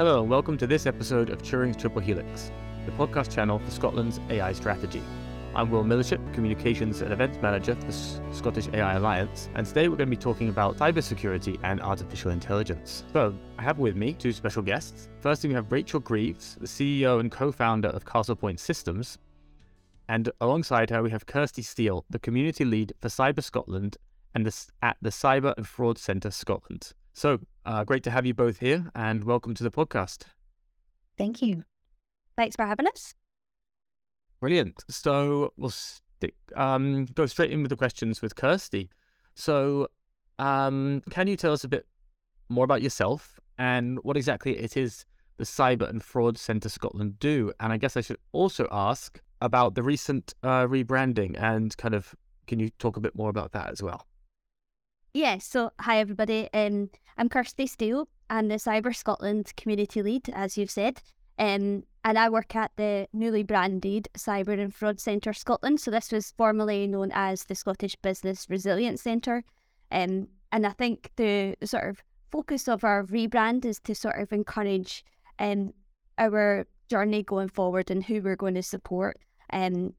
Hello, and welcome to this episode of Turing's Triple Helix, the podcast channel for Scotland's AI strategy. I'm Will Millership, Communications and Events Manager for Scottish AI Alliance, and today we're going to be talking about cybersecurity and artificial intelligence. So, I have with me two special guests. Firstly, we have Rachael Greaves, the CEO and co founder of Castlepoint Systems, and alongside her, we have Kirstie Steele, the community lead for Cyber Scotland and the, at the Cyber and Fraud Centre Scotland. So, uh, great to have you both here and welcome to the podcast. Thank you. Thanks for having us. Brilliant. So, we'll stick, um, go straight in with the questions with Kirstie. So, um, can you tell us a bit more about yourself and what exactly it is the Cyber and Fraud Centre Scotland do? And I guess I should also ask about the recent uh, rebranding and kind of can you talk a bit more about that as well? Yeah, so hi everybody. Um, I'm Kirstie Steele. I'm the Cyber Scotland community lead, as you've said. Um, and I work at the newly branded Cyber and Fraud Centre Scotland. So this was formerly known as the Scottish Business Resilience Centre. Um, and I think the sort of focus of our rebrand is to sort of encourage um, our journey going forward and who we're going to support. Um,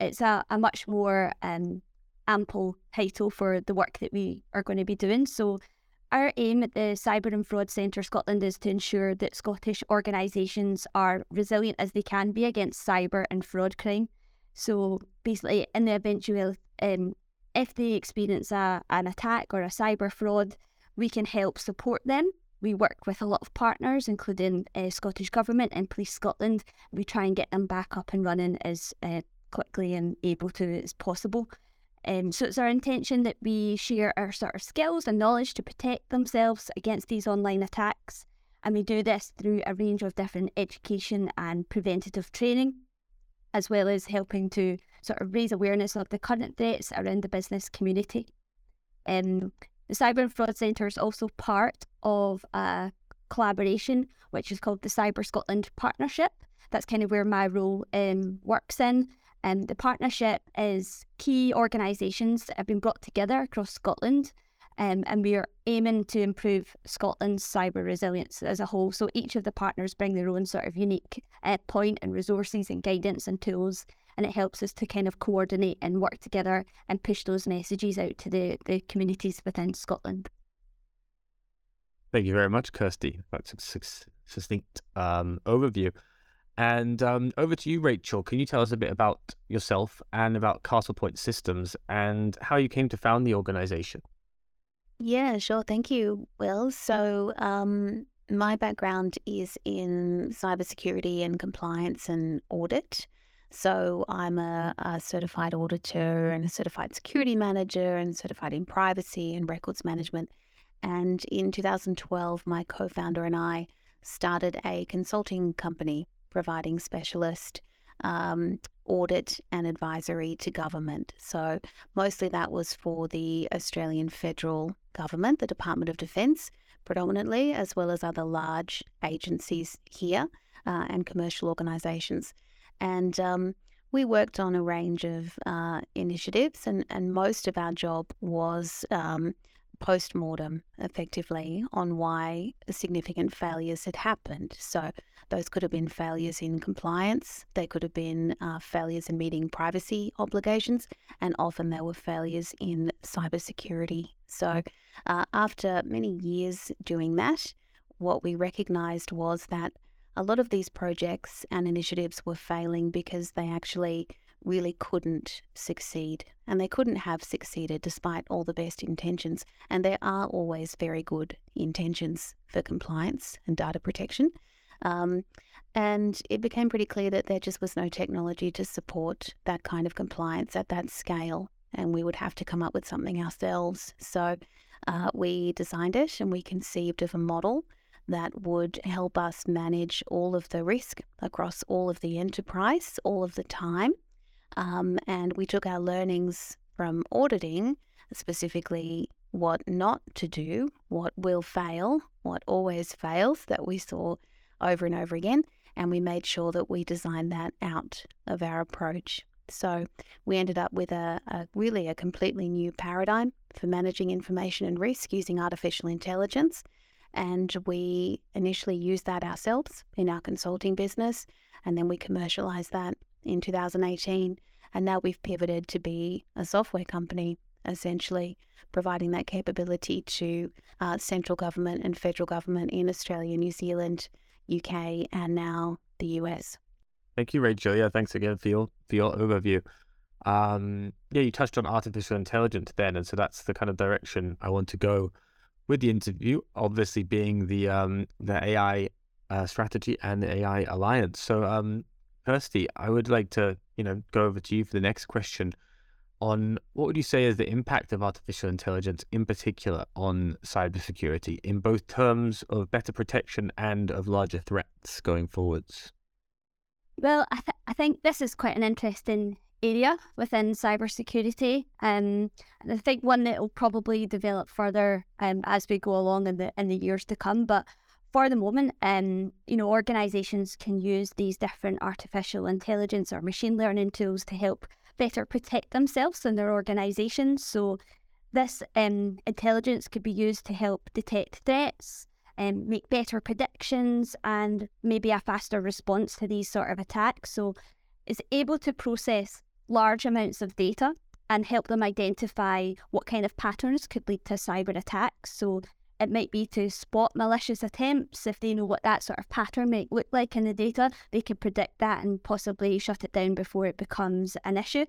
it's a, a much more um, ample title for the work that we are going to be doing. So, our aim at the Cyber and Fraud Centre Scotland is to ensure that Scottish organisations are resilient as they can be against cyber and fraud crime. So, basically, in the eventual, um, if they experience a, an attack or a cyber fraud, we can help support them. We work with a lot of partners, including uh, Scottish Government and Police Scotland. We try and get them back up and running as uh, quickly and able to as possible. Um, so it's our intention that we share our sort of skills and knowledge to protect themselves against these online attacks. And we do this through a range of different education and preventative training, as well as helping to sort of raise awareness of the current threats around the business community. Um, the Cyber and Fraud Centre is also part of a collaboration which is called the Cyber Scotland Partnership. That's kind of where my role um, works in. Um, the partnership is key organisations that have been brought together across Scotland, um, and we are aiming to improve Scotland's cyber resilience as a whole. So each of the partners bring their own sort of unique uh, point and resources and guidance and tools, and it helps us to kind of coordinate and work together and push those messages out to the, the communities within Scotland. Thank you very much, Kirstie. That's a succinct um, overview. And um, over to you, Rachael. Can you tell us a bit about yourself and about Castlepoint Systems and how you came to found the organization? Yeah, sure. Thank you, Will. So, um, my background is in cybersecurity and compliance and audit. So, I'm a, a certified auditor and a certified security manager and certified in privacy and records management. And in 2012, my co founder and I started a consulting company providing specialist um, audit and advisory to government. So, mostly that was for the Australian federal government, the Department of Defence, predominantly, as well as other large agencies here uh, and commercial organisations. And um, we worked on a range of uh, initiatives, and, and most of our job was um, post mortem effectively on why significant failures had happened. So, those could have been failures in compliance, they could have been uh, failures in meeting privacy obligations, and often there were failures in cybersecurity. So, uh, after many years doing that, what we recognized was that a lot of these projects and initiatives were failing because they actually really couldn't succeed. And they couldn't have succeeded despite all the best intentions. And there are always very good intentions for compliance and data protection. Um, and it became pretty clear that there just was no technology to support that kind of compliance at that scale. And we would have to come up with something ourselves. So uh, we designed it and we conceived of a model that would help us manage all of the risk across all of the enterprise, all of the time, um, and we took our learnings from auditing, specifically what not to do, what will fail, what always fails that we saw over and over again, and we made sure that we designed that out of our approach. So we ended up with a, a, really a completely new paradigm for managing information and risk using artificial intelligence. And we initially used that ourselves in our consulting business. And then we commercialized that in 2018. And now we've pivoted to be a software company, essentially providing that capability to uh, central government and federal government in Australia, New Zealand, UK, and now the US. Thank you, Rachael. Yeah, thanks again for your for your overview. Um, yeah, you touched on artificial intelligence then, and so that's the kind of direction I want to go with the interview. Obviously, being the um, the AI uh, strategy and the AI alliance. So, um, Kirstie, I would like to you know go over to you for the next question on what would you say is the impact of artificial intelligence in particular on cybersecurity in both terms of better protection and of larger threats going forwards? Well, I, th- I think this is quite an interesting area within cybersecurity, um, and I think one that will probably develop further um, as we go along in the in the years to come. But for the moment, um, you know, organizations can use these different artificial intelligence or machine learning tools to help better protect themselves and their organizations. So this um, intelligence could be used to help detect threats, and um, make better predictions, and maybe a faster response to these sort of attacks. So it's able to process large amounts of data and help them identify what kind of patterns could lead to cyber attacks. So it might be to spot malicious attempts. If they know what that sort of pattern might look like in the data, they can predict that and possibly shut it down before it becomes an issue.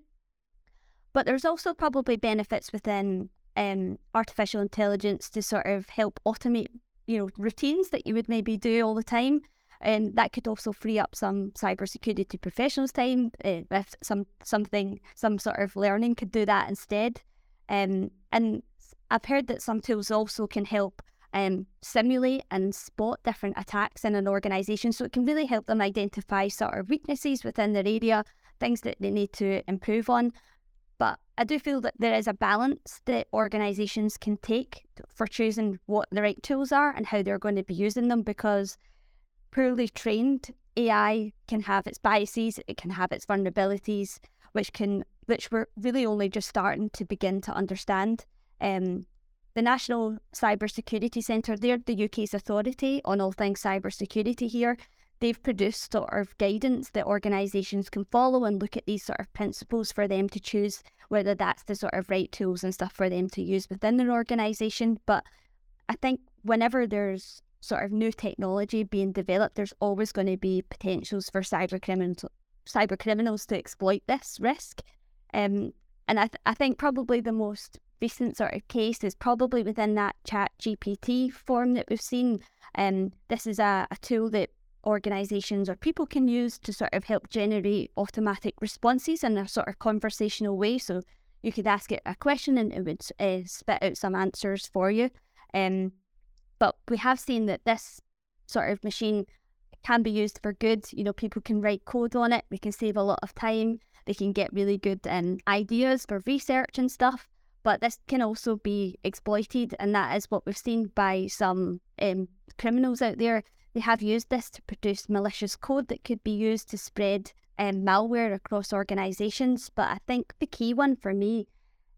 But there's also probably benefits within um, artificial intelligence to sort of help automate, you know, routines that you would maybe do all the time. And that could also free up some cybersecurity professionals' time uh, if some something some sort of learning could do that instead. Um, and I've heard that some tools also can help um, simulate and spot different attacks in an organisation. So it can really help them identify sort of weaknesses within their area, things that they need to improve on. But I do feel that there is a balance that organisations can take for choosing what the right tools are and how they're going to be using them because poorly trained AI can have its biases, it can have its vulnerabilities, which can which we're really only just starting to begin to understand. Um, the National Cybersecurity Centre, they're the UK's authority on all things cybersecurity here. They've produced sort of guidance that organisations can follow and look at these sort of principles for them to choose whether that's the sort of right tools and stuff for them to use within their organisation. But I think whenever there's sort of new technology being developed, there's always going to be potentials for cyber criminals, cyber criminals to exploit this risk. Um, and I, th- I think probably the most recent sort of case is probably within that chat GPT form that we've seen. Um, this is a, a tool that organizations or people can use to sort of help generate automatic responses in a sort of conversational way. So you could ask it a question and it would uh, spit out some answers for you. Um, but we have seen that this sort of machine can be used for good. You know, people can write code on it. We can save a lot of time. They can get really good um, ideas for research and stuff but this can also be exploited, and that is what we've seen by some um, criminals out there. They have used this to produce malicious code that could be used to spread um, malware across organisations. But I think the key one for me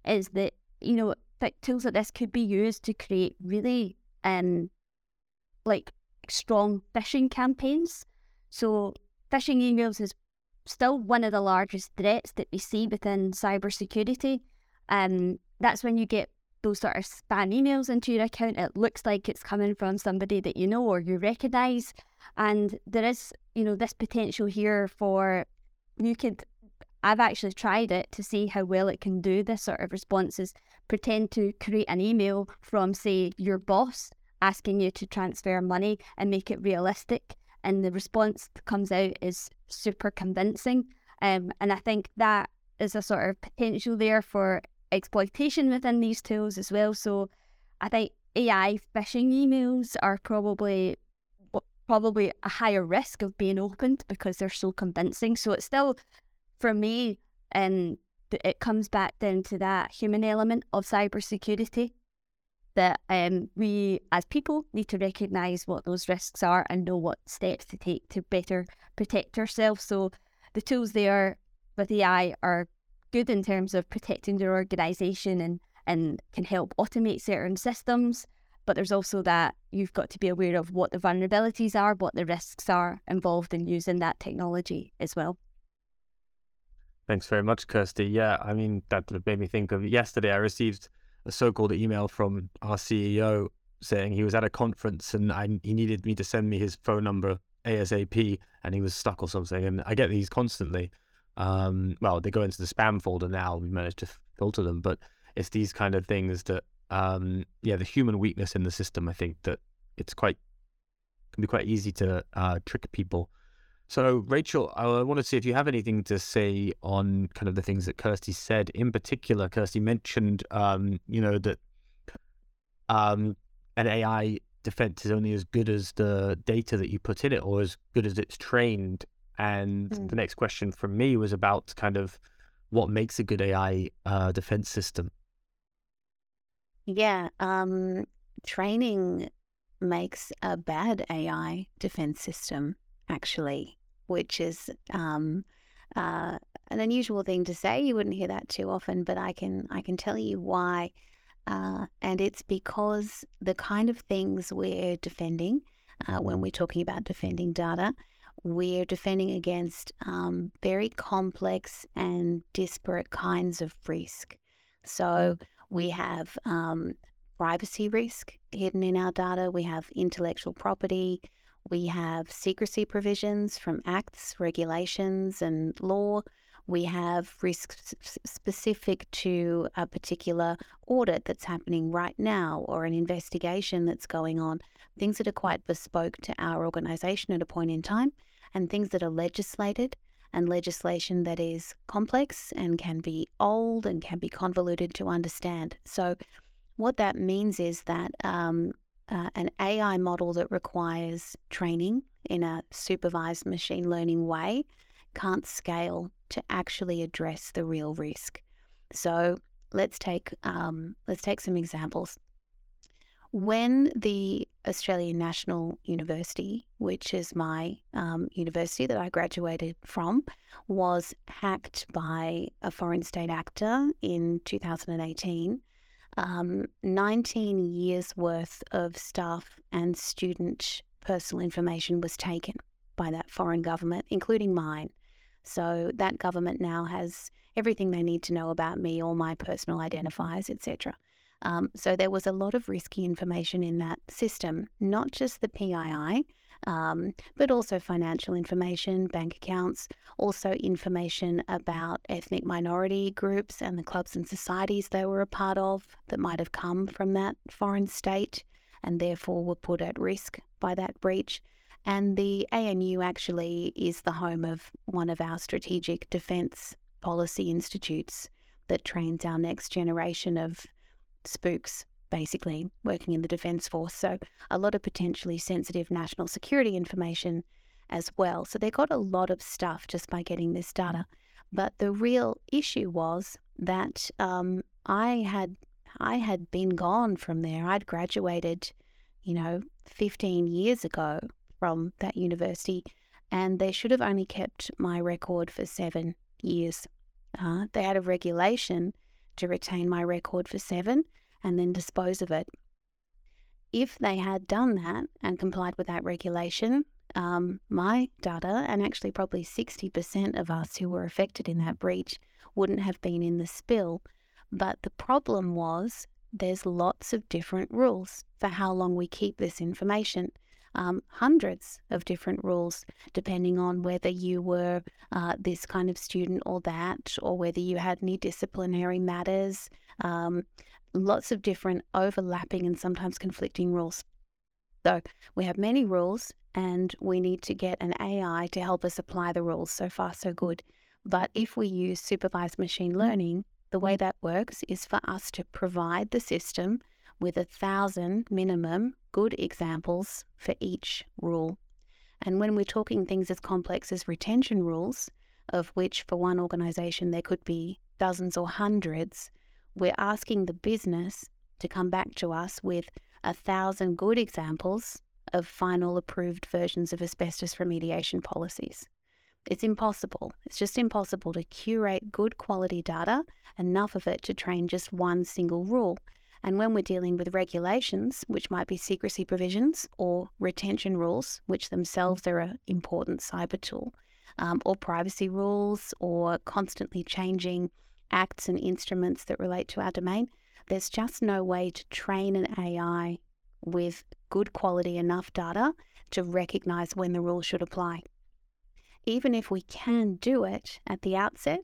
is that you know tools like this could be used to create really um like strong phishing campaigns. So phishing emails is still one of the largest threats that we see within cybersecurity. Um, that's when you get those sort of spam emails into your account. It looks like it's coming from somebody that you know or you recognize. And there is, you know, this potential here for you could I've actually tried it to see how well it can do this sort of responses. Pretend to create an email from, say, your boss asking you to transfer money and make it realistic. And the response that comes out is super convincing. Um, and I think that is a sort of potential there for exploitation within these tools as well. So I think AI phishing emails are probably probably a higher risk of being opened because they're so convincing. So it's still for me, and um, it comes back down to that human element of cybersecurity that um, we as people need to recognize what those risks are and know what steps to take to better protect ourselves. So the tools there with AI are good in terms of protecting their organization and, and can help automate certain systems. but there's also that you've got to be aware of what the vulnerabilities are, what the risks are involved in using that technology as well. Thanks very much, Kirstie. Yeah, I mean, that made me think of yesterday. I received a so called email from our CEO saying he was at a conference and I, he needed me to send me his phone number ASAP and he was stuck or something. And I get these constantly. Um, well, they go into the spam folder now. We managed to filter them, but it's these kind of things that, um, yeah, the human weakness in the system. I think that it's quite can be quite easy to uh, trick people so, Rachael, I want to see if you have anything to say on kind of the things that Kirstie said. In particular, Kirstie mentioned, um, you know, that um, an AI defense is only as good as the data that you put in it, or as good as it's trained. And mm. the next question from me was about kind of what makes a good AI uh, defense system. Yeah, um, training makes a bad AI defense system actually which is um, uh, an unusual thing to say. You wouldn't hear that too often, but I can I can tell you why. Uh, and it's because the kind of things we're defending uh, when we're talking about defending data, we're defending against um, very complex and disparate kinds of risk. So we have um, privacy risk hidden in our data, we have intellectual property, we have secrecy provisions from acts, regulations, and law. We have risks specific to a particular audit that's happening right now or an investigation that's going on, things that are quite bespoke to our organisation at a point in time, and things that are legislated and legislation that is complex and can be old and can be convoluted to understand. So, what that means is that um, uh, an AI model that requires training in a supervised machine learning way can't scale to actually address the real risk. So let's take um, let's take some examples. When the Australian National University, which is my um, university that I graduated from, was hacked by a foreign state actor in 2018, um, 19 years worth of staff and student personal information was taken by that foreign government, including mine. So that government now has everything they need to know about me, all my personal identifiers, etc. Um, so there was a lot of risky information in that system, not just the PII, um, but also financial information, bank accounts, also information about ethnic minority groups and the clubs and societies they were a part of that might have come from that foreign state and therefore were put at risk by that breach. And the ANU actually is the home of one of our strategic defence policy institutes that trains our next generation of spooks basically working in the Defence Force. So, a lot of potentially sensitive national security information as well. So, they got a lot of stuff just by getting this data. But the real issue was that um, I had I had been gone from there. I'd graduated, you know, 15 years ago from that university, and they should have only kept my record for seven years. Uh, they had a regulation to retain my record for seven, and then dispose of it. If they had done that and complied with that regulation, um, my data, and actually probably 60% of us who were affected in that breach, wouldn't have been in the spill. But the problem was there's lots of different rules for how long we keep this information. Um, hundreds of different rules, depending on whether you were uh, this kind of student or that, or whether you had any disciplinary matters. Um, lots of different overlapping and sometimes conflicting rules. So we have many rules and we need to get an AI to help us apply the rules. So far, so good. But if we use supervised machine mm-hmm. learning, the way that works is for us to provide the system with a thousand minimum good examples for each rule. And when we're talking things as complex as retention rules, of which for one organization there could be dozens or hundreds, we're asking the business to come back to us with a thousand good examples of final approved versions of asbestos remediation policies. It's impossible. It's just impossible to curate good quality data, enough of it to train just one single rule. And when we're dealing with regulations, which might be secrecy provisions or retention rules, which themselves are an important cyber tool, um, or privacy rules or constantly changing acts and instruments that relate to our domain, there's just no way to train an AI with good quality enough data to recognize when the rule should apply. Even if we can do it at the outset,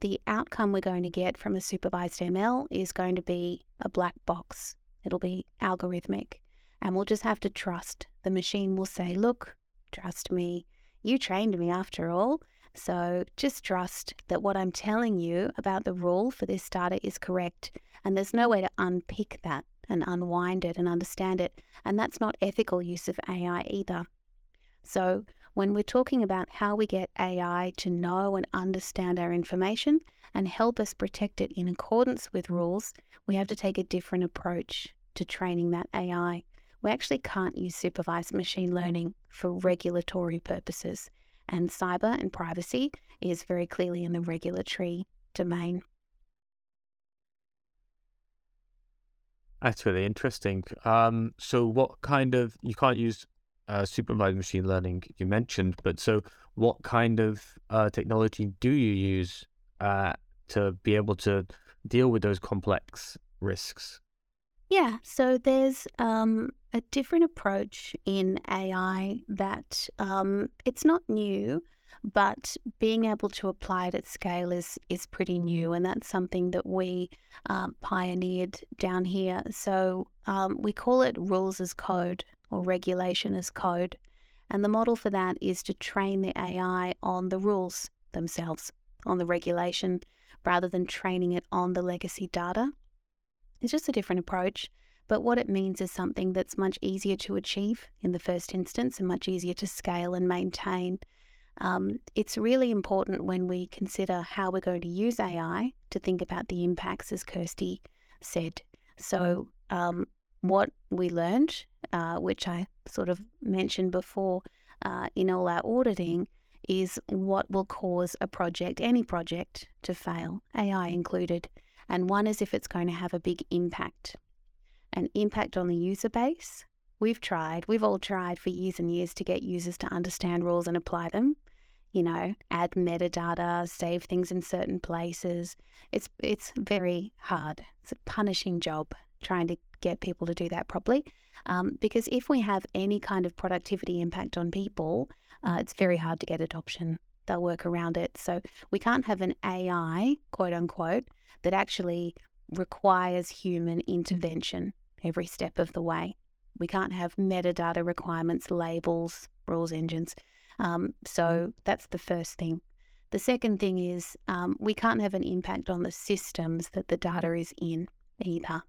the outcome we're going to get from a supervised ML is going to be a black box. It'll be algorithmic. And we'll just have to trust. The machine will say, look, trust me. You trained me after all. So just trust that what I'm telling you about the rule for this data is correct. And there's no way to unpick that and unwind it and understand it. And that's not ethical use of AI either. So when we're talking about how we get AI to know and understand our information and help us protect it in accordance with rules, we have to take a different approach to training that AI. We actually can't use supervised machine learning for regulatory purposes, and cyber and privacy is very clearly in the regulatory domain. That's really interesting. Um, so, what kind of you can't use uh, supervised machine learning you mentioned, but so what kind of uh, technology do you use uh, to be able to deal with those complex risks? Yeah, so there's um, a different approach in AI that um, it's not new, but being able to apply it at scale is is pretty new, and that's something that we um, pioneered down here. So um, we call it rules as code or regulation as code. And the model for that is to train the AI on the rules themselves, on the regulation, rather than training it on the legacy data. It's just a different approach, but what it means is something that's much easier to achieve in the first instance and much easier to scale and maintain. Um, it's really important when we consider how we're going to use AI to think about the impacts, as Kirstie said. So, um, what we learned, uh, which I sort of mentioned before uh, in all our auditing, is what will cause a project, any project, to fail, AI included. And one is if it's going to have a big impact. An impact on the user base. We've tried, we've all tried for years and years to get users to understand rules and apply them. You know, add metadata, save things in certain places. It's it's very hard. It's a punishing job trying to get people to do that properly. Um, because if we have any kind of productivity impact on people, uh, it's very hard to get adoption. They'll work around it. So we can't have an AI, quote unquote, that actually requires human intervention every step of the way. We can't have metadata requirements, labels, rules engines. Um, so mm-hmm. that's the first thing. The second thing is um, we can't have an impact on the systems that the data is in either.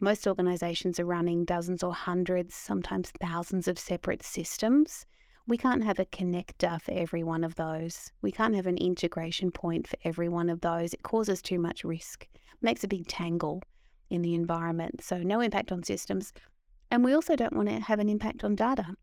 Most organizations are running dozens or hundreds, sometimes thousands of separate systems. We can't have a connector for every one of those. We can't have an integration point for every one of those. It causes too much risk, makes a big tangle in the environment. So, no impact on systems. And we also don't want to have an impact on data.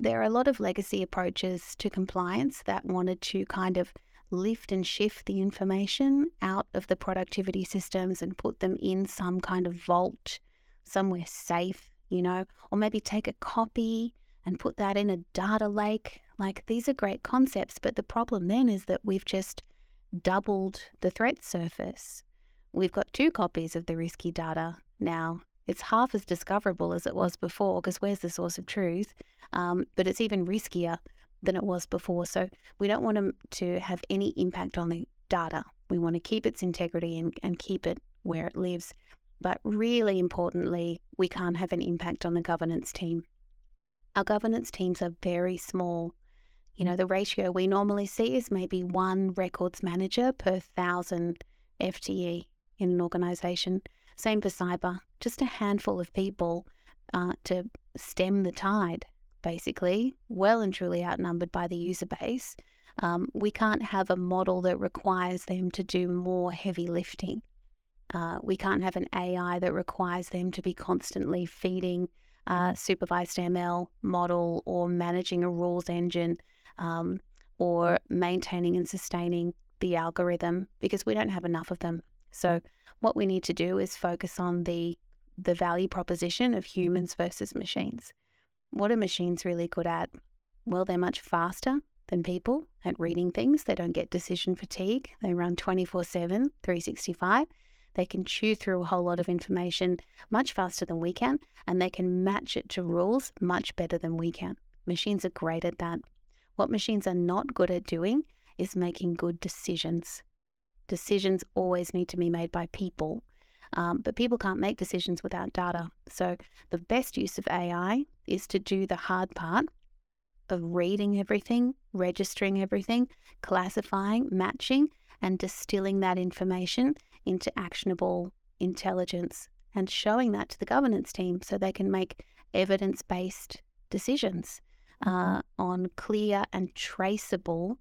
There are a lot of legacy approaches to compliance that wanted to kind of lift and shift the information out of the productivity systems and put them in some kind of vault somewhere safe, you know, or maybe take a copy and put that in a data lake. Like these are great concepts, but the problem then is that we've just doubled the threat surface. We've got two copies of the risky data now. It's half as discoverable as it was before because where's the source of truth? Um, but it's even riskier than it was before. So we don't want them to have any impact on the data. We want to keep its integrity and, and keep it where it lives. But really importantly, we can't have an impact on the governance team. Our governance teams are very small. You know, the ratio we normally see is maybe one records manager per thousand FTE in an organization. Same for cyber, just a handful of people uh, to stem the tide basically, well and truly outnumbered by the user base. Um, we can't have a model that requires them to do more heavy lifting. Uh, we can't have an AI that requires them to be constantly feeding a supervised ML model or managing a rules engine um, or maintaining and sustaining the algorithm because we don't have enough of them. So, what we need to do is focus on the the value proposition of humans versus machines. What are machines really good at? Well, they're much faster than people at reading things. They don't get decision fatigue. They run 24 7, 365. They can chew through a whole lot of information much faster than we can, and they can match it to rules much better than we can. Machines are great at that. What machines are not good at doing is making good decisions. Decisions always need to be made by people, um, but people can't make decisions without data. So, the best use of AI is to do the hard part of reading everything, registering everything, classifying, matching, and distilling that information into actionable intelligence and showing that to the governance team so they can make evidence based decisions uh, on clear and traceable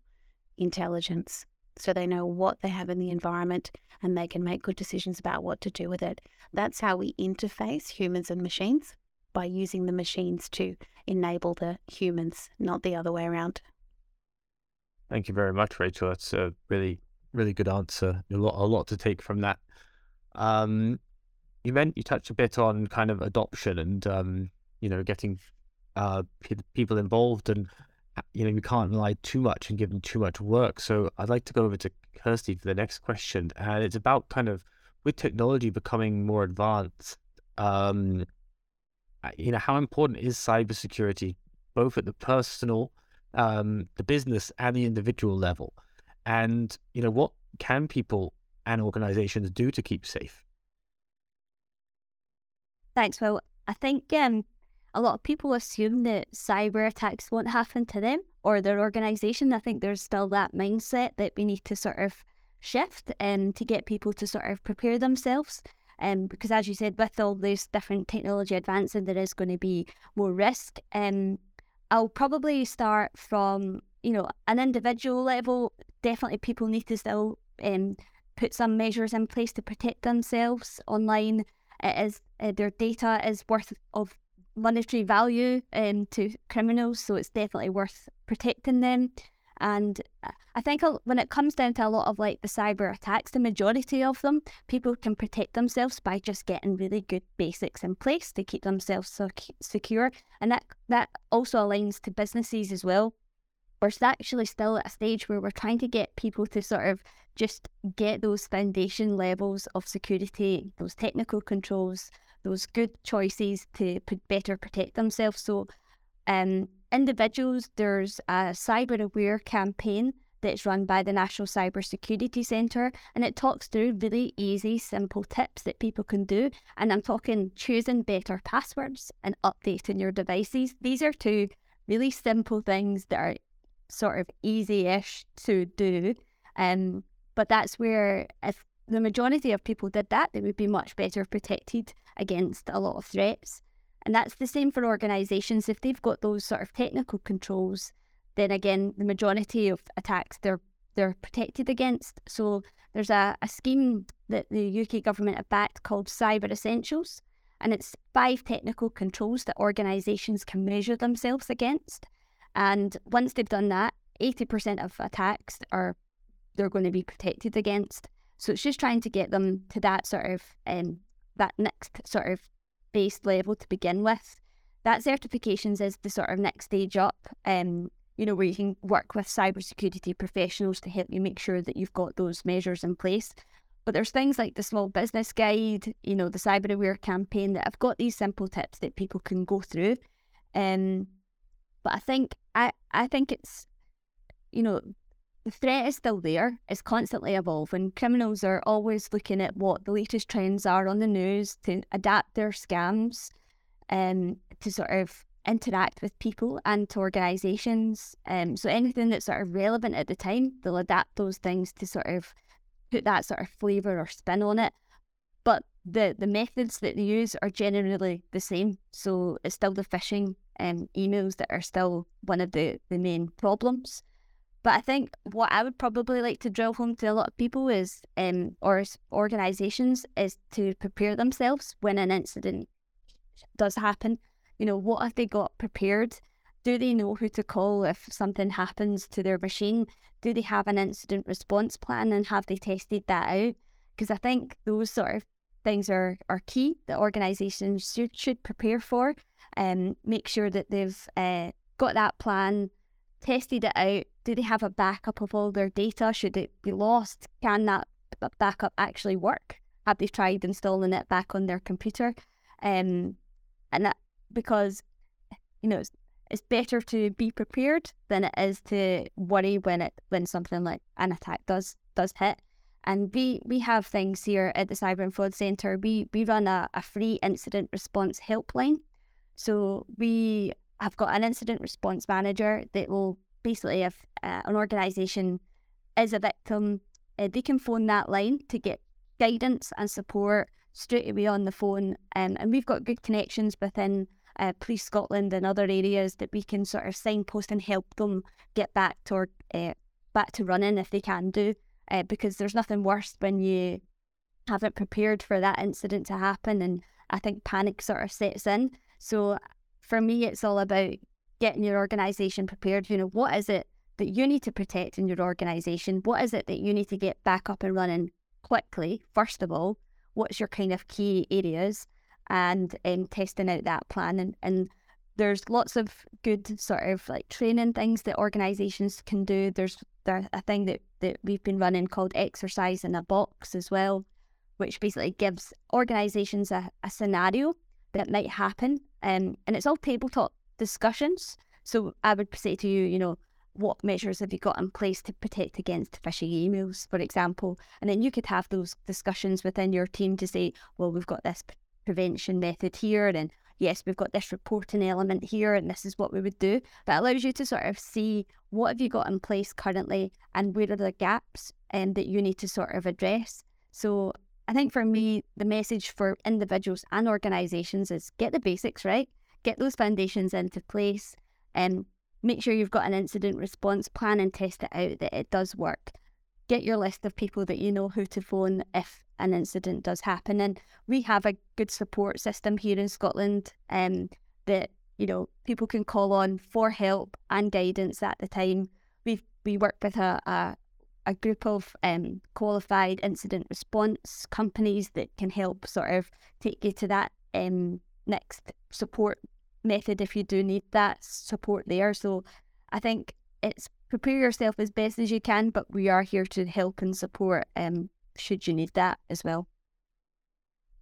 intelligence so they know what they have in the environment and they can make good decisions about what to do with it. That's how we interface humans and machines by using the machines to enable the humans, not the other way around. Thank you very much, Rachael. That's a really, really good answer. A lot, a lot to take from that. Um, you meant you touched a bit on kind of adoption and um, you know getting uh, p- people involved, and uh, you know you can't rely too much and give them too much work. So I'd like to go over to Kirstie for the next question, and it's about kind of with technology becoming more advanced. Um, uh, you know, how important is cybersecurity, both at the personal, um, the business, and the individual level? And you know, what can people and organizations do to keep safe? Thanks, Well, I think um, a lot of people assume that cyber attacks won't happen to them or their organization. I think there's still that mindset that we need to sort of shift and um, to get people to sort of prepare themselves. Um, because as you said, with all these different technology advancing, there is going to be more risk. Um, I'll probably start from you know an individual level. Definitely, people need to still um, put some measures in place to protect themselves online. It is uh, their data is worth of monetary value um, to criminals, so it's definitely worth protecting them. And I think when it comes down to a lot of like the cyber attacks, the majority of them, people can protect themselves by just getting really good basics in place to keep themselves sec- secure. And that, that also aligns to businesses as well. We're actually still at a stage where we're trying to get people to sort of just get those foundation levels of security, those technical controls, those good choices to better protect themselves. So, um, individuals, there's a cyber aware campaign that's run by the National Cyber Security Centre, and it talks through really easy, simple tips that people can do. And I'm talking choosing better passwords and updating your devices. These are two really simple things that are sort of easy-ish to do. Um, but that's where if the majority of people did that, they would be much better protected against a lot of threats. And that's the same for organisations. If they've got those sort of technical controls, then again, the majority of attacks they're they're protected against. So there's a, a scheme that the UK government have backed called Cyber Essentials, and it's five technical controls that organisations can measure themselves against. And once they've done that, 80% of attacks are they're going to be protected against. So it's just trying to get them to that sort of um, that next sort of base level to begin with. That certifications is the sort of next stage up. Um, you know, where you can work with cybersecurity professionals to help you make sure that you've got those measures in place. But there's things like the Small Business Guide, you know, the Cyber Aware campaign that have got these simple tips that people can go through. Um, but I think I I think it's you know the threat is still there. It's constantly evolving. Criminals are always looking at what the latest trends are on the news to adapt their scams um, to sort of interact with people and to organisations. Um, so anything that's sort of relevant at the time, they'll adapt those things to sort of put that sort of flavour or spin on it. But the, the methods that they use are generally the same. So it's still the phishing um, emails that are still one of the, the main problems. But I think what I would probably like to drill home to a lot of people is, um, or organisations, is to prepare themselves when an incident does happen. You know, what have they got prepared? Do they know who to call if something happens to their machine? Do they have an incident response plan and have they tested that out? Because I think those sort of things are, are key that organizations should, should prepare for and um, make sure that they've uh, got that plan, tested it out. Do they have a backup of all their data? Should it be lost? Can that backup actually work? Have they tried installing it back on their computer? Um, and that because you know it's, it's better to be prepared than it is to worry when it when something like an attack does does hit. And we we have things here at the Cyber and Fraud Centre. We we run a, a free incident response helpline. So we have got an incident response manager that will basically, if uh, an organisation is a victim, uh, they can phone that line to get guidance and support straight away on the phone. Um, and we've got good connections within uh, Police Scotland and other areas that we can sort of signpost and help them get back to uh, back to running if they can do uh, because there's nothing worse when you haven't prepared for that incident to happen. And I think panic sort of sets in. So for me, it's all about getting your organization prepared. You know, what is it that you need to protect in your organization? What is it that you need to get back up and running quickly, first of all? What's your kind of key areas? And um, testing out that plan. And, and there's lots of good sort of like training things that organizations can do. There's there a thing that, that we've been running called exercise in a box as well, which basically gives organizations a, a scenario that might happen. Um, and it's all tabletop discussions. So I would say to you, you know, what measures have you got in place to protect against phishing emails, for example? And then you could have those discussions within your team to say, well, we've got this prevention method here, and yes, we've got this reporting element here and this is what we would do. But allows you to sort of see what have you got in place currently and where are the gaps um, that you need to sort of address. So I think for me, the message for individuals and organisations is get the basics right, get those foundations into place, and make sure you've got an incident response plan and test it out that it does work. Get your list of people that you know who to phone if an incident does happen. And we have a good support system here in Scotland um, that, you know, people can call on for help and guidance at the time. We we work with a, a, a group of um, qualified incident response companies that can help sort of take you to that um, next support method if you do need that support there. So I think it's prepare yourself as best as you can, but we are here to help and support um, should you need that as well.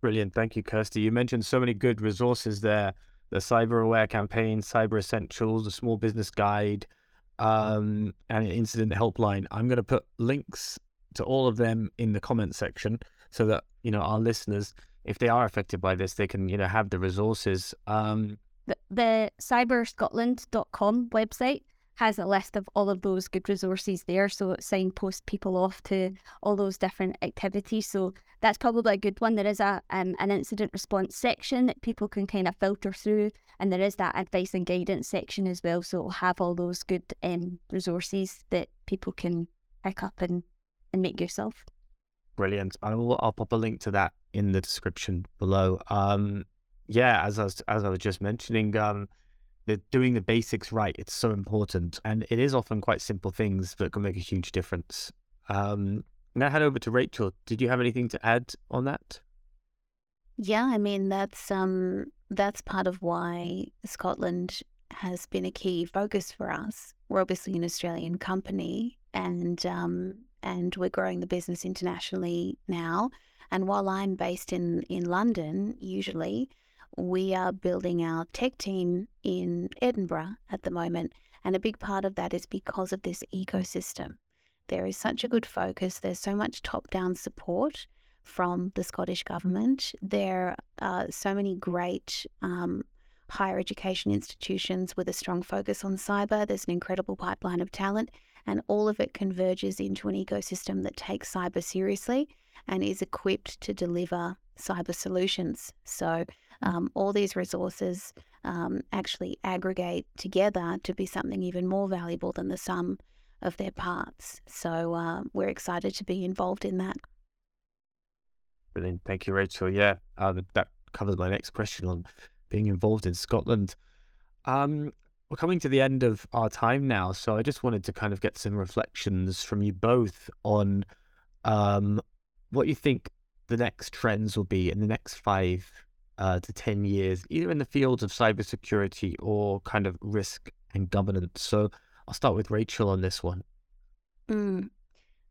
Brilliant. Thank you, Kirstie. You mentioned so many good resources there the Cyber Aware campaign, Cyber Essentials, the Small Business Guide, um, and Incident Helpline. I'm going to put links to all of them in the comment section so that, you know, our listeners, if they are affected by this, they can, you know, have the resources. Um, the, the cyberscotland.com website has a list of all of those good resources there. So it signposts people off to all those different activities. So that's probably a good one. There is a um, an incident response section that people can kind of filter through, and there is that advice and guidance section as well. So it'll have all those good um, resources that people can pick up and, and make yourself. Brilliant. I'll, I'll pop a link to that in the description below. Um, yeah, as I was, as I was just mentioning, um, the doing the basics right it's so important and it is often quite simple things that can make a huge difference. Um now head over to rachael did you have anything to add on that? Yeah i mean that's um that's part of why scotland has been a key focus for us. We're obviously an australian company and um and we're growing the business internationally now and while i'm based in in london usually we are building our tech team in Edinburgh at the moment. And a big part of that is because of this ecosystem. There is such a good focus, there's so much top down support from the Scottish Government. There are so many great um, higher education institutions with a strong focus on cyber. There's an incredible pipeline of talent, and all of it converges into an ecosystem that takes cyber seriously and is equipped to deliver cyber solutions. So um, all these resources um, actually aggregate together to be something even more valuable than the sum of their parts. So uh, we're excited to be involved in that. Brilliant. Thank you, Rachael. Yeah, uh, that covers my next question on being involved in Scotland. Um, we're coming to the end of our time now, so I just wanted to kind of get some reflections from you both on um, what you think the next trends will be in the next five uh, to 10 years, either in the fields of cybersecurity or kind of risk and governance. So I'll start with Rachel on this one. Mm.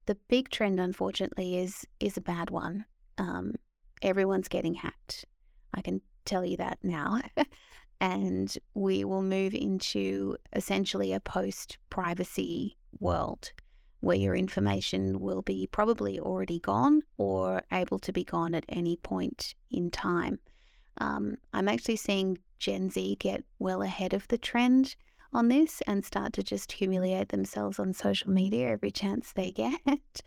The big trend, unfortunately, is is a bad one. Um, everyone's getting hacked. I can tell you that now. and we will move into essentially a post privacy world where your information will be probably already gone or able to be gone at any point in time. Um, I'm actually seeing Gen Z get well ahead of the trend on this and start to just humiliate themselves on social media every chance they get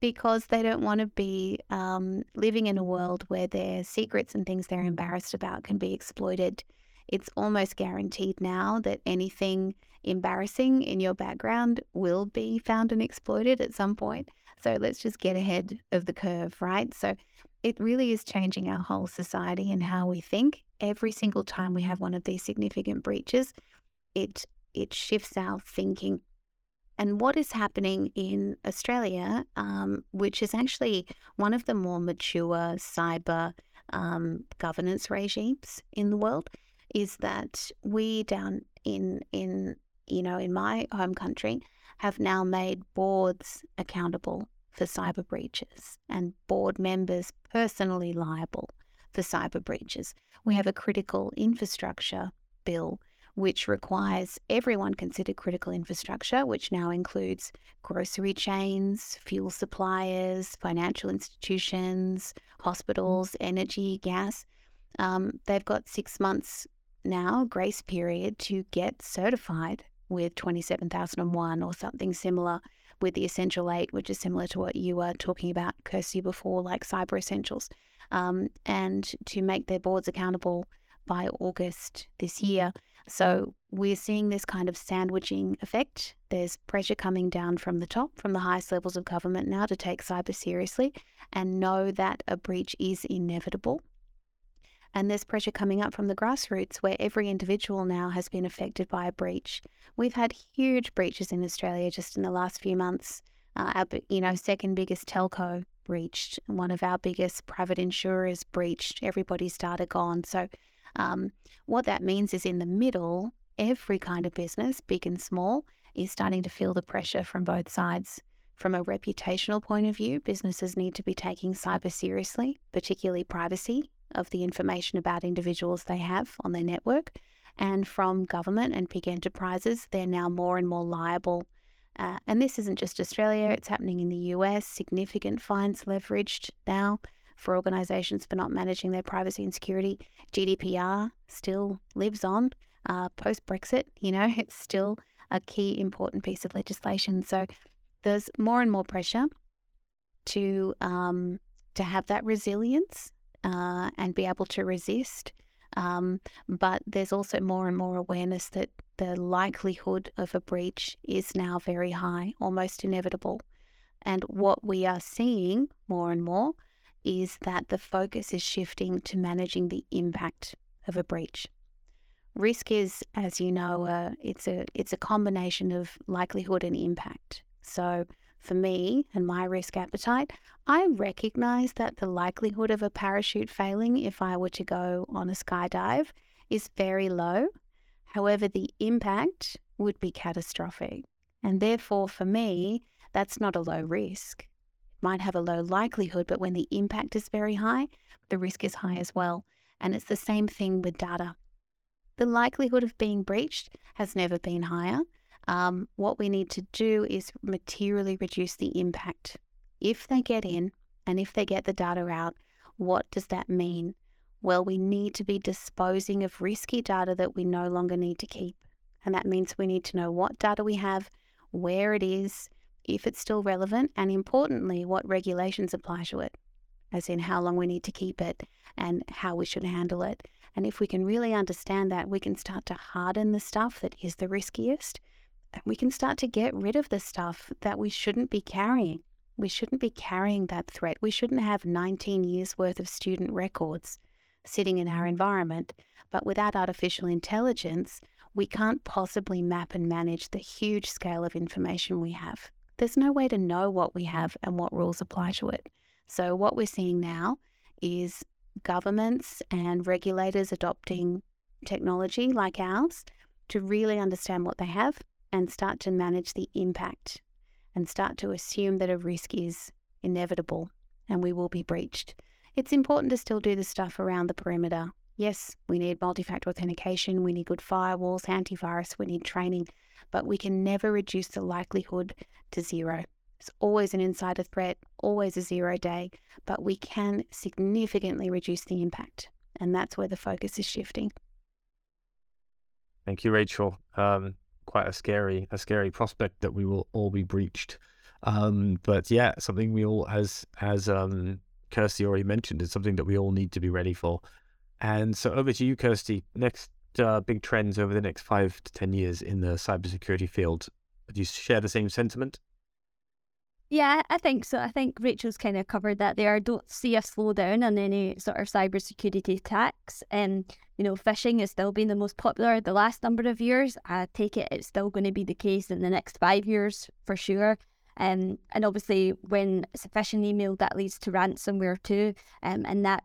because they don't want to be um, living in a world where their secrets and things they're embarrassed about can be exploited. It's almost guaranteed now that anything embarrassing in your background will be found and exploited at some point. So let's just get ahead of the curve, right? So it really is changing our whole society and how we think. Every single time we have one of these significant breaches, it it shifts our thinking and what is happening in Australia, um, which is actually one of the more mature cyber um, governance regimes in the world, is that we down in in you know in my home country have now made boards accountable for cyber breaches and board members personally liable for cyber breaches. We have a critical infrastructure bill which requires everyone considered critical infrastructure, which now includes grocery chains, fuel suppliers, financial institutions, hospitals, energy, gas. Um, they've got six months now, grace period, to get certified with 27001 or something similar with the Essential 8, which is similar to what you were talking about, Kirstie, before, like Cyber Essentials, um, and to make their boards accountable by August this year. So we're seeing this kind of sandwiching effect. There's pressure coming down from the top, from the highest levels of government now to take cyber seriously and know that a breach is inevitable. And there's pressure coming up from the grassroots where every individual now has been affected by a breach. We've had huge breaches in Australia just in the last few months. Uh, our, you know, second biggest telco breached, one of our biggest private insurers breached, everybody's data gone. So um, what that means is in the middle, every kind of business, big and small, is starting to feel the pressure from both sides. From a reputational point of view, businesses need to be taking cyber seriously, particularly privacy of the information about individuals they have on their network. And from government and big enterprises, they're now more and more liable. Uh, and this isn't just Australia, it's happening in the US, significant fines leveraged now for organizations for not managing their privacy and security. GDPR still lives on uh, post Brexit. You know, it's still a key important piece of legislation. So there's more and more pressure to um, to have that resilience uh, and be able to resist. Um, but there's also more and more awareness that the likelihood of a breach is now very high, almost inevitable. And what we are seeing more and more is that the focus is shifting to managing the impact of a breach. Risk is, as you know, uh, it's a it's a combination of likelihood and impact. So for me and my risk appetite, I recognize that the likelihood of a parachute failing if I were to go on a skydive is very low. However, the impact would be catastrophic. And therefore, for me, that's not a low risk It might have a low likelihood, but when the impact is very high, the risk is high as well. And it's the same thing with data. The likelihood of being breached has never been higher. Um, what we need to do is materially reduce the impact. If they get in and if they get the data out, what does that mean? Well, we need to be disposing of risky data that we no longer need to keep. And that means we need to know what data we have, where it is, if it's still relevant, and importantly, what regulations apply to it, as in how long we need to keep it and how we should handle it. And if we can really understand that, we can start to harden the stuff that is the riskiest. And we can start to get rid of the stuff that we shouldn't be carrying. We shouldn't be carrying that threat. We shouldn't have 19 years worth of student records sitting in our mm. environment. But without artificial intelligence, we can't possibly map and manage the huge scale of information we have there's no way to know what we have and what rules apply to it. So, what we're seeing now is governments and regulators adopting technology like ours to really understand what they have and start to manage the impact and start to assume that a risk is inevitable and we will be breached. It's important to still do the stuff around the perimeter. Yes, we need multi factor authentication, we need good firewalls, antivirus, we need training, but we can never reduce the likelihood to zero. It's always an insider threat, always a zero day, but we can significantly reduce the impact. And that's where the focus is shifting. Thank you, Rachael. Um, quite a scary, a scary prospect that we will all be breached. Um, but yeah, something we all, as as um, Kirstie already mentioned, is something that we all need to be ready for. And so, over to you, Kirstie. Next uh, big trends over the next five to ten years in the cybersecurity field. Do you share the same sentiment? Yeah, I think so. I think Rachael's kind of covered that there. I don't see a slowdown on any sort of cybersecurity attacks. And, um, you know, phishing has still been the most popular the last number of years. I take it it's still going to be the case in the next five years for sure. Um, and obviously, when it's a phishing email, that leads to ransomware too. Um, and that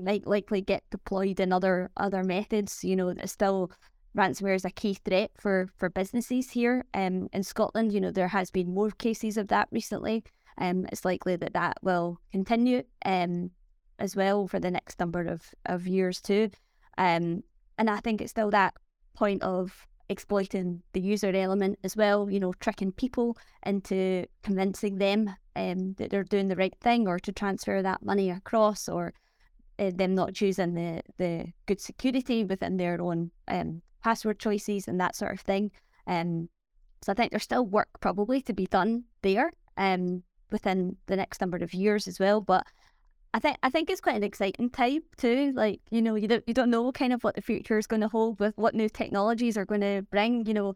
might likely get deployed in other other methods. You know, it's still ransomware is a key threat for for businesses here um, in Scotland. You know, there has been more cases of that recently. Um, it's likely that that will continue um, as well for the next number of, of years too. Um, and I think it's still that point of exploiting the user element as well, you know, tricking people into convincing them um, that they're doing the right thing or to transfer that money across or uh, them not choosing the, the good security within their own um, password choices and that sort of thing. Um, so I think there's still work probably to be done there um, within the next number of years as well. But I think I think it's quite an exciting time too. Like you know, you don't you don't know kind of what the future is going to hold with what new technologies are going to bring. You know,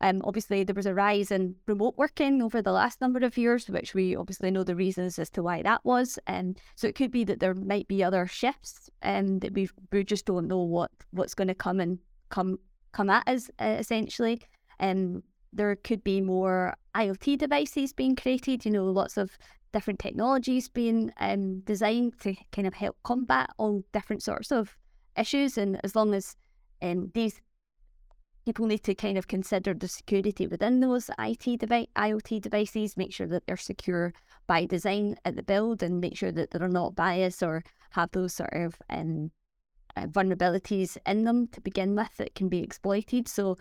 um, obviously there was a rise in remote working over the last number of years, which we obviously know the reasons as to why that was. And um, so it could be that there might be other shifts, and um, that we we just don't know what what's going to come and come come at us uh, essentially. Um, there could be more IoT devices being created. You know, lots of different technologies being um, designed to kind of help combat all different sorts of issues. And as long as um, these people need to kind of consider the security within those IT device, IoT devices, make sure that they're secure by design at the build, and make sure that they're not biased or have those sort of um, uh, vulnerabilities in them to begin with that can be exploited. So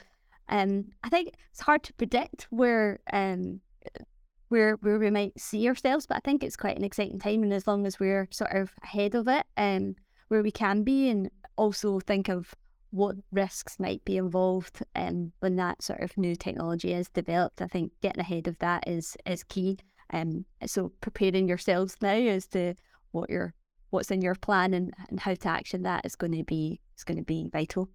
um, I think it's hard to predict where um, where where we might see ourselves, but I think it's quite an exciting time, and as long as we're sort of ahead of it, um, where we can be, and also think of what risks might be involved um, when that sort of new technology is developed. I think getting ahead of that is is key. Um, so preparing yourselves now as to what you're what's in your plan and, and how to action that is going to be is going to be vital.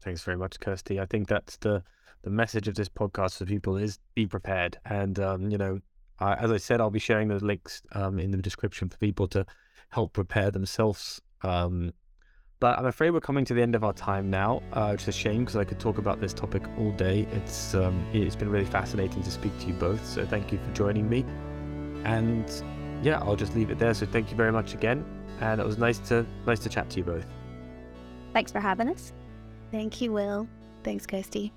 Thanks very much, Kirstie. I think that's the the message of this podcast for people is be prepared. And um, you know, I, as I said, I'll be sharing the links um, in the description for people to help prepare themselves. Um, but I'm afraid we're coming to the end of our time now, uh, which is a shame because I could talk about this topic all day. It's um, it's been really fascinating to speak to you both. So thank you for joining me. And yeah, I'll just leave it there. So thank you very much again, and it was nice to nice to chat to you both. Thanks for having us. Thank you, Will. Thanks, Kirstie.